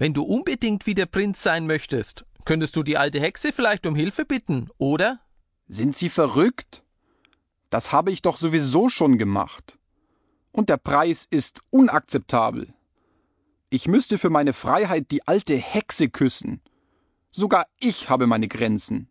Wenn du unbedingt wie der Prinz sein möchtest, könntest du die alte Hexe vielleicht um Hilfe bitten, oder? Sind Sie verrückt? Das habe ich doch sowieso schon gemacht. Und der Preis ist unakzeptabel. Ich müsste für meine Freiheit die alte Hexe küssen. Sogar ich habe meine Grenzen.